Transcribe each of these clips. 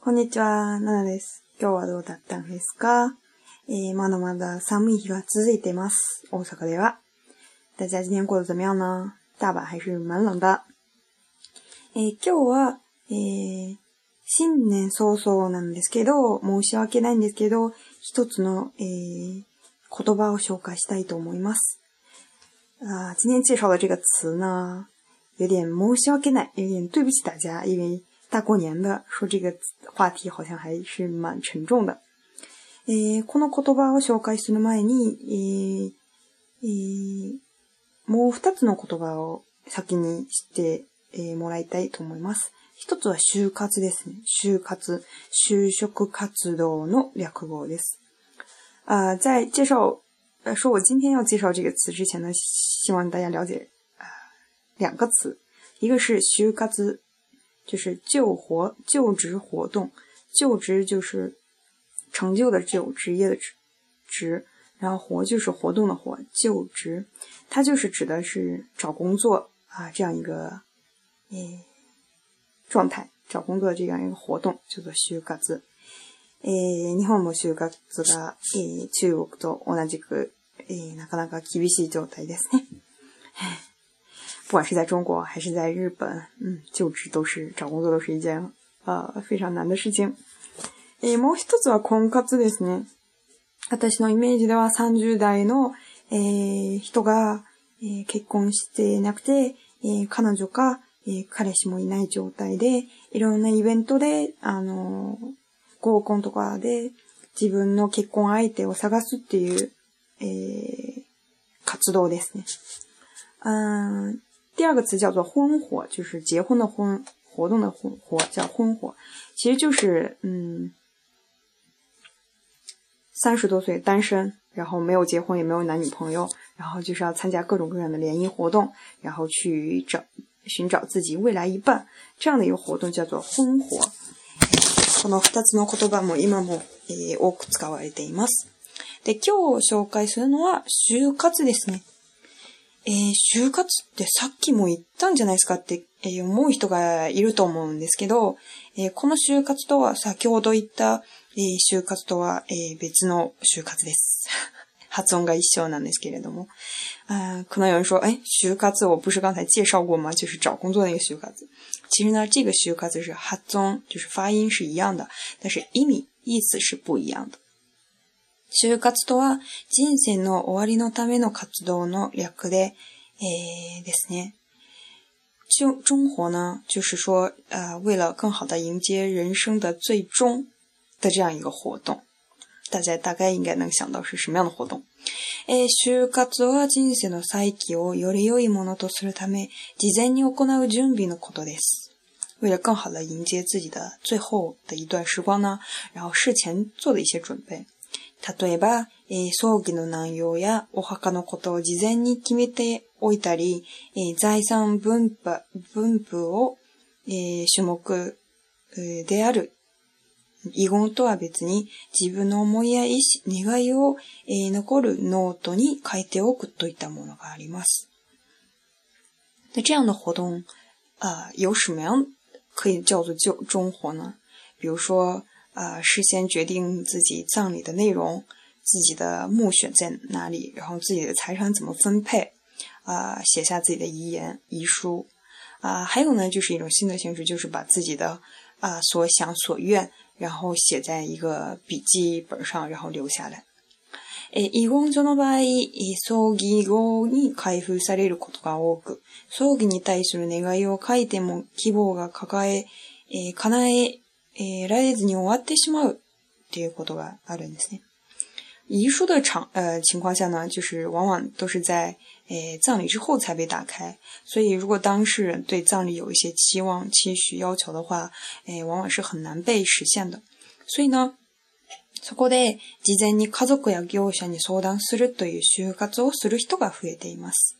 こんにちは、ナナです。今日はどうだったんですかえー、まだまだ寒い日が続いてます。大阪では。大家今天过得怎么样呢大阪还是蛮冷的。えー、今日は、えー、新年早々なんですけど、申し訳ないんですけど、一つの、えー、言葉を紹介したいと思います。あ、今天介绍的这个词呢，有点申し訳ない，有点对不起大家，因为大过年的说这个话题好像还是蛮沉重的。えー、この言葉を紹介する前に、えーえー、もう二つの言葉を先に知って、えー、もらいたいと思います。一つは就活ですね。就活、就職活動の略語です。呃，在介绍说我今天要介绍这个词之前呢，希望大家了解呃、两个词，一个是就活就是就活就职活动，就职就是成就的就职业的职，然后活就是活动的活就职，它就是指的是找工作啊这样一个诶状态，找工作这样一个活动叫做就子。え、日本の就活がえ、中国と同じくなかなか厳しい状態ですね。不管是在中国还是在日本，嗯，就职都是找工作都是一件呃非常難的事情。えもう一つは婚活ですね。私のイメージでは三十代の、え人が、結婚してなくて、え彼女か、彼氏もいない状態で、いろんなイベントで、あの合コンとかで自分の結婚相手を探すっていう、え活動ですね。あ第二个词叫做婚活，就是结婚的婚，活动的婚活叫婚活，其实就是嗯，三十多岁单身，然后没有结婚，也没有男女朋友，然后就是要参加各种各样的联谊活动，然后去找寻找自己未来一半这样的一个活动叫做婚活。えー、就活ってさっきも言ったんじゃないですかって、えー、思う人がいると思うんですけど、えー、この就活とは先ほど言った、え就活とは、え別の就活です。発音が一緒なんですけれども。啊、呃，可能有人说，え、就活を不是刚才介绍过吗？就是找工作那个就活。其实呢，这个就活是発音，就是发音是一样的，但是意味意思是不一样的。就活とは人生の終わりのための活動の略で、えー、ですね。就中活呢，就是说，呃，为了更好的迎接人生的最终的这样一个活动，大家大概应该能想到是什么样的活动。えー、就活は人生の再起をより良いものとするため、事前に行う準備のことです。为了更好的迎接自己的最后的一段时光呢，然后事前做的一些准备。例えば、えー、葬儀の内容やお墓のことを事前に決めておいたり、えー、財産分布分布を、えー、種目、えである遺言とは別に自分の思いや意志、願いを、え残るノートに書いておくといったものがあります。那这样的活动呃，有什么样可以叫做中中活呢？比如说，啊，事先决定自己葬礼的内容，自己的墓选在哪里，然后自己的财产怎么分配，啊，写下自己的遗言、遗书，啊，还有呢，就是一种新的形式，就是把自己的啊所想所愿，然后写在一个笔记本上，然后留下来。え、遺言書の場合、葬儀後に開封されることが多く、葬儀に対する願いを書いても希望が叶え、叶え。诶，来一次牛啊！德西猫，这个多吧？阿伦斯，遗书的场呃情况下呢，就是往往都是在诶葬礼之后才被打开，所以如果当事人对葬礼有一些期望、期许、要求的话，诶，往往是很难被实现的。所以呢，そこで事前に家族や業者に相談するという就活をする人が増えています。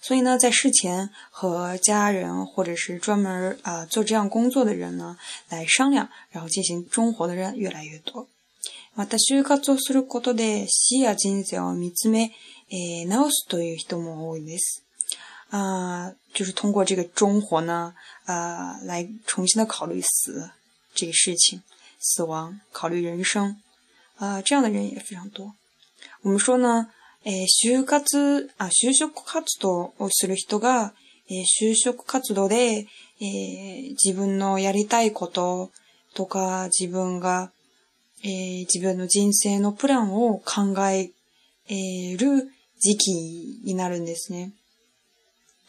所以呢，在事前和家人或者是专门啊做这样工作的人呢来商量，然后进行中活的人越来越多。また就活することで死や人生を見つめ、え直すという人も多いです。啊，就是通过这个中活呢，呃，来重新的考虑死这个事情、死亡、考虑人生，啊，这样的人也非常多。我们说呢。えー、就活、あ、就職活動をする人が、えー、就職活動で、えー、自分のやりたいこととか、自分が、えー、自分の人生のプランを考える時期になるんですね。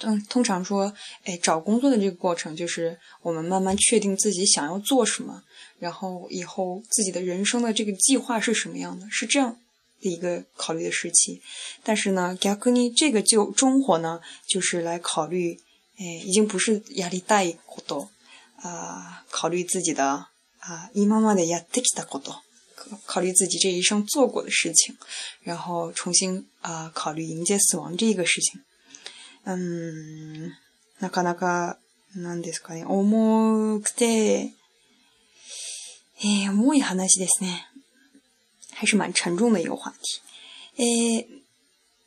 通通常说，哎，找工作的这个过程就是我们慢慢确定自己想要做什么，然后以后自己的人生的这个计划是什么样的，是这样的一个考虑的时期。但是呢，逆に这个就中火呢，就是来考虑，哎，已经不是やりたいこと啊，考虑自己的啊，今までやってきたこと。考虑自己这一生做过的事情，然后重新啊、考虑迎接死亡这个事情。嗯，なかなか何ですかね、重くて、えー、重い話ですね。还是蛮沉重的一个话题。诶，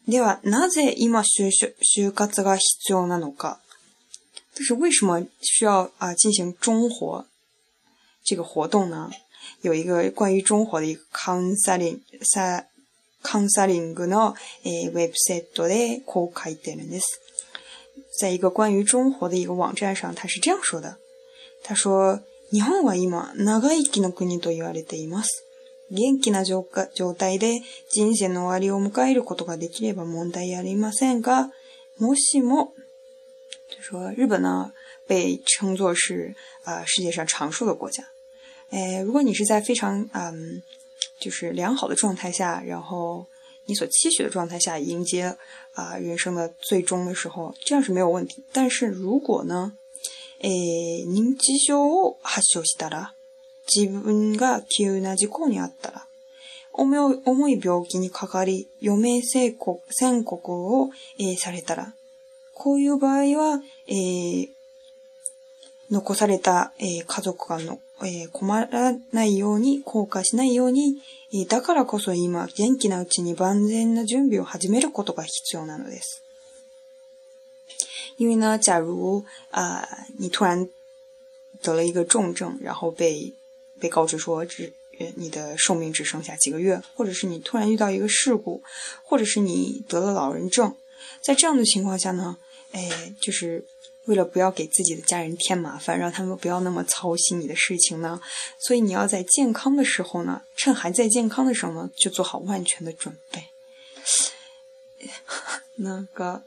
ではなぜ今就就就活が必要なのか？但是为什么需要啊进行中活这个活动呢？有一个关于中活的一个 c o n s e l i n g 在 c o n s e l i n g 诶 website 公在一个关于中活的一个网站上，他是这样说的：他说，日本は今長い生きの国と言われています。元気な状状態で人生の終わりを迎えることができれば問題ありませんが、もしも，说日本呢被称作是啊世界上长寿的国家，哎，如果你是在非常嗯就是良好的状态下，然后你所期许的状态下迎接啊人生的最终的时候，这样是没有问题。但是如果呢，诶、認知症を発症したら。自分が急な事故にあったら、重い病気にかかり、余命宣告を、えー、されたら、こういう場合は、えー、残された、えー、家族がの、え困らないように、後悔しないように、えだからこそ今、元気なうちに万全な準備を始めることが必要なのです。因为呢，假如啊、呃，你突然得了一个重症，然后被被告知说只，你的寿命只剩下几个月，或者是你突然遇到一个事故，或者是你得了老人症，在这样的情况下呢，哎，就是为了不要给自己的家人添麻烦，让他们不要那么操心你的事情呢，所以你要在健康的时候呢，趁还在健康的时候呢，就做好万全的准备。那个，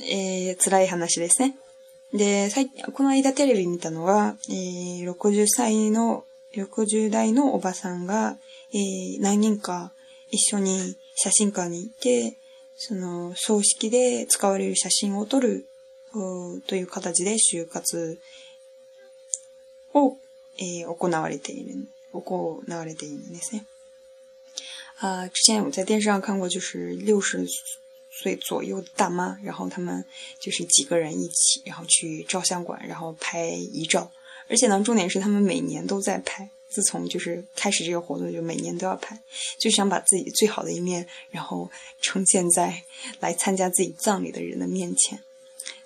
诶，辛い話ですね。で、最近、この間テレビ見たのは、えー、60歳の、60代のおばさんが、えー、何人か一緒に写真館に行って、その、葬式で使われる写真を撮る、という形で就活を、えー、行われている、行われているんですね。啊、呃，之前我在电视上看过，就是六十岁左右的大妈，然后他们就是几个人一起，然后去照相馆，然后拍遗照。而且呢，重点是他们每年都在拍，自从就是开始这个活动，就每年都要拍，就想把自己最好的一面，然后呈现在来参加自己葬礼的人的面前。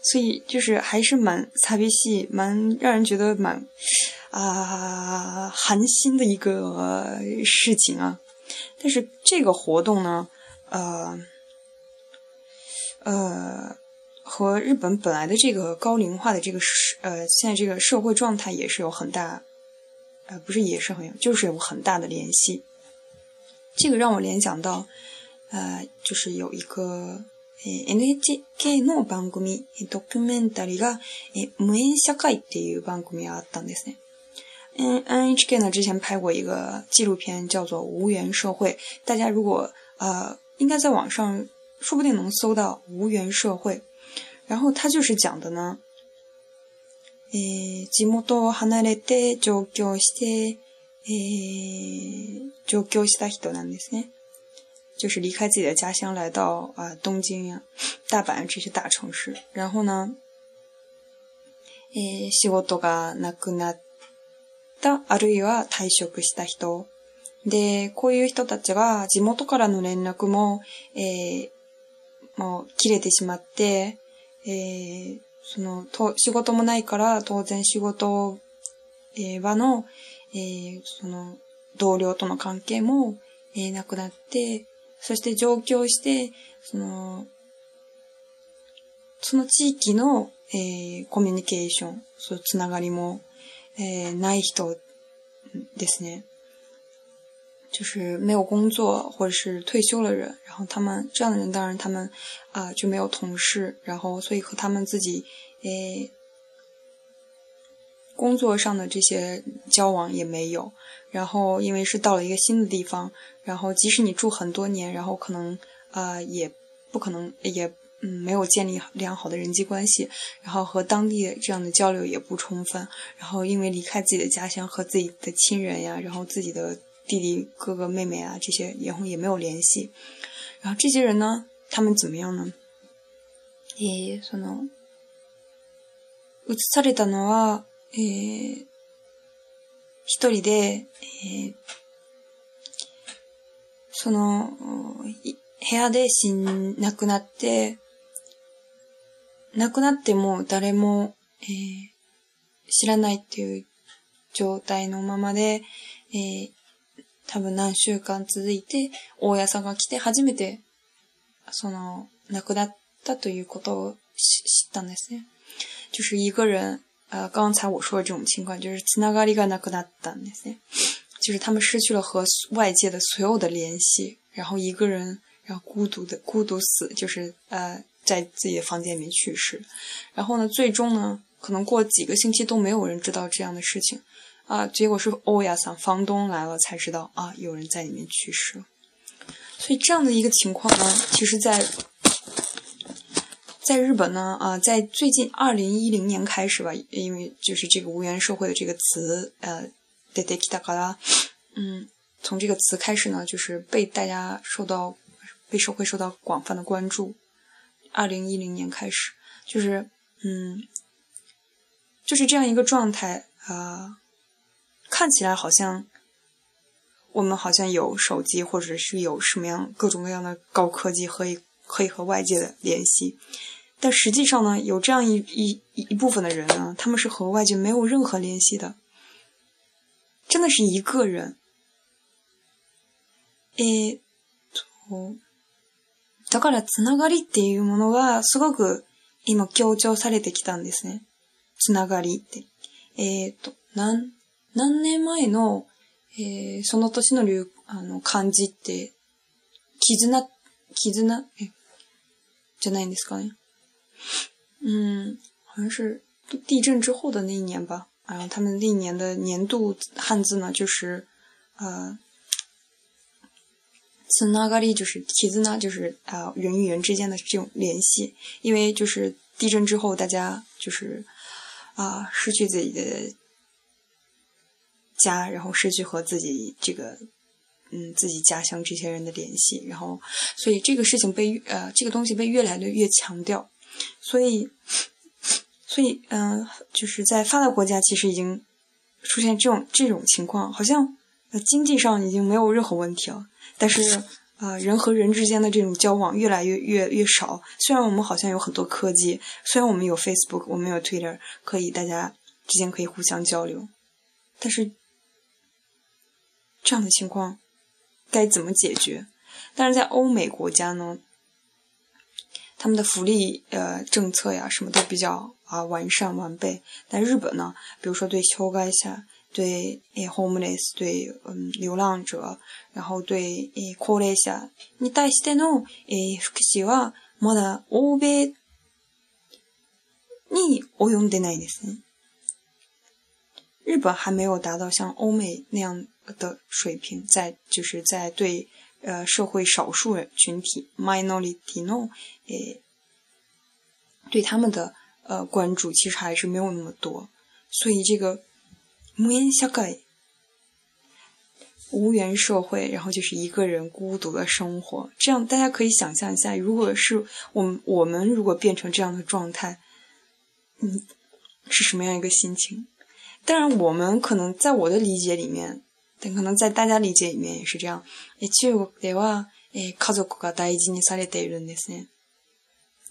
所以就是还是蛮擦鼻涕，蛮让人觉得蛮啊寒心的一个事情啊。但是这个活动呢，呃。呃，和日本本来的这个高龄化的这个社呃，现在这个社会状态也是有很大，呃，不是也是很有，就是有很大的联系。这个让我联想到，呃，就是有一个 NHK の番組ドキュメンタリーが無縁社会っていう番組があったんですね。NHK 呢之前拍过一个纪录片叫做《无缘社会》，大家如果呃，应该在网上。说不定能搜到无缘社会。然后他就是讲的呢，えー、地元を離れて上京して、えー、上京した人なんですね。就是离开自己的家乡，来到啊、呃、东京呀、大阪这些大城市。然后呢，えー、仕事がなくなった、あるいは退職した人。で、こういう人たちは地元からの連絡も、えー、もう切れてしまって、えー、その、と、仕事もないから、当然仕事、場の、えー、その、同僚との関係も、えー、なくなって、そして上京して、その、その地域の、えー、コミュニケーション、そつながりも、えー、ない人ですね。就是没有工作或者是退休的人，然后他们这样的人当然他们啊就没有同事，然后所以和他们自己诶工作上的这些交往也没有。然后因为是到了一个新的地方，然后即使你住很多年，然后可能啊也不可能也嗯没有建立良好的人际关系，然后和当地这样的交流也不充分。然后因为离开自己的家乡和自己的亲人呀，然后自己的。弟弟、哥哥、妹妹啊这些，然后也没有联系。然后这些人呢，他们怎么样呢？えー、その、移されたのは、えー、一人で、えー、その、部屋で死ん、亡くなって、亡くなっても誰も、えー、知らないっていう状態のままで、えー、多分何週間続いて、大家さんが来て初めて、その亡くなったということを知ったんですね。就是一个人，呃，刚才我说的这种情况，就是つながりがなくなったんですね。就是他们失去了和外界的所有的联系，然后一个人，然后孤独的孤独死，就是呃，在自己的房间里面去世。然后呢，最终呢，可能过几个星期都没有人知道这样的事情。啊！结果是欧亚桑房东来了才知道啊，有人在里面去世了。所以这样的一个情况呢，其实，在在日本呢啊，在最近二零一零年开始吧，因为就是这个“无缘社会”的这个词，呃，de de k i a k a 嗯，从这个词开始呢，就是被大家受到被社会受到广泛的关注。二零一零年开始，就是嗯，就是这样一个状态啊。看起来好像我们好像有手机，或者是有什么样各种各样的高科技，可以可以和外界的联系。但实际上呢，有这样一一一部分的人啊，他们是和外界没有任何联系的，真的是一个人。诶，对。だからつながりっていうものはすごく今強調されてきたんですね。つながりって。诶，对。なん何年前の、えー、その年の流、あの、漢字って、絆、絆、え、じゃないんですかね。うん、好像是地震之后的那一年吧。あの、他们历年的年度汉字呢，就是呃，つながり就是絆、就是呃、人与人之间的这种联系。因为就是地震之后，大家就是啊、失去自己的家，然后失去和自己这个，嗯，自己家乡这些人的联系，然后，所以这个事情被呃，这个东西被越来越强调，所以，所以，嗯，就是在发达国家其实已经出现这种这种情况，好像呃经济上已经没有任何问题了，但是啊，人和人之间的这种交往越来越越越少。虽然我们好像有很多科技，虽然我们有 Facebook，我们有 Twitter，可以大家之间可以互相交流，但是。这样的情况该怎么解决？但是在欧美国家呢，他们的福利呃政策呀，什么都比较啊完善完备。但日本呢，比如说对修改一下对诶 homeless 对嗯流浪者，然后对诶高龄者に対しての诶福祉はまだ欧米に及んでないです。日本还没有达到像欧美那样的水平，在就是在对呃社会少数人群体 minority no 诶对他们的呃关注其实还是没有那么多，所以这个无缘社会，无缘社会，然后就是一个人孤独的生活，这样大家可以想象一下，如果是我们我们如果变成这样的状态，嗯，是什么样一个心情？当然，我们可能在我的理解里面，但可能在大家理解里面也是这样。え、中国では、え、家族ごとが大切にされているんですね。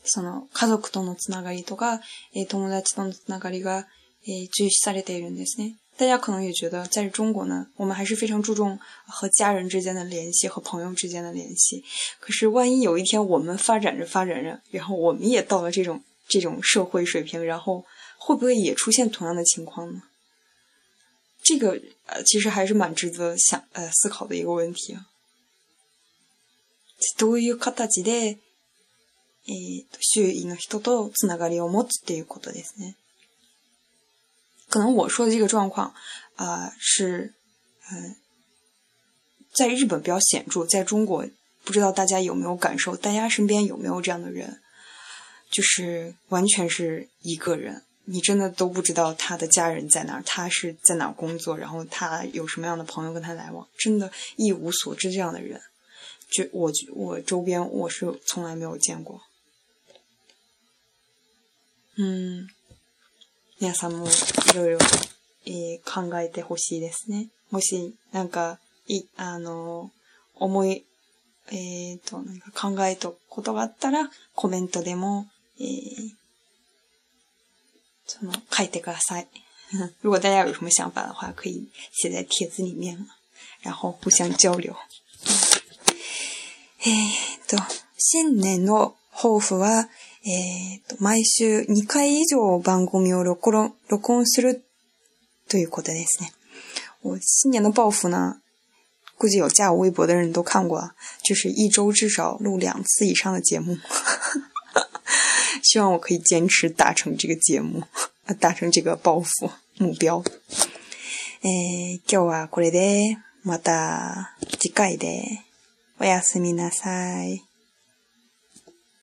その家族とのつながりとか、え、友達とのつながりが重視されているんですね。大家可能也觉得，在中国呢，我们还是非常注重和家人之间的联系和朋友之间的联系。可是，万一有一天我们发展着发展着，然后我们也到了这种这种社会水平，然后会不会也出现同样的情况呢？这个呃，其实还是蛮值得想呃思考的一个问题。都与扩大积累，诶，周围の人とつながりを持つっていうことですね。可能我说的这个状况啊，是嗯，在日本比较显著，在中国不知道大家有没有感受，大家身边有没有这样的人，就是完全是一个人。你真的都不知道他的家人在哪儿，他是在哪儿工作，然后他有什么样的朋友跟他来往，真的一无所知。这样的人，就我，我周边我是从来没有见过。嗯，何か色々え考えてほしいですね。もし何かいあの思いえと考えとことがあったらコメントでもえ。嗨，德哥塞！如果大家有什么想法的话，可以写在帖子里面，然后互相交流。诶，对，新年的抱负是，诶，每周二回以上，番号名录，录，录公司。对 g う o d ですね。我新年的抱负呢，估计有加我微博的人都看过，就是一周至少录两次以上的节目。希望我可以坚持达成这个节目，达成这个抱负目标。え今日はこれで、また次回で、おやすみなさい。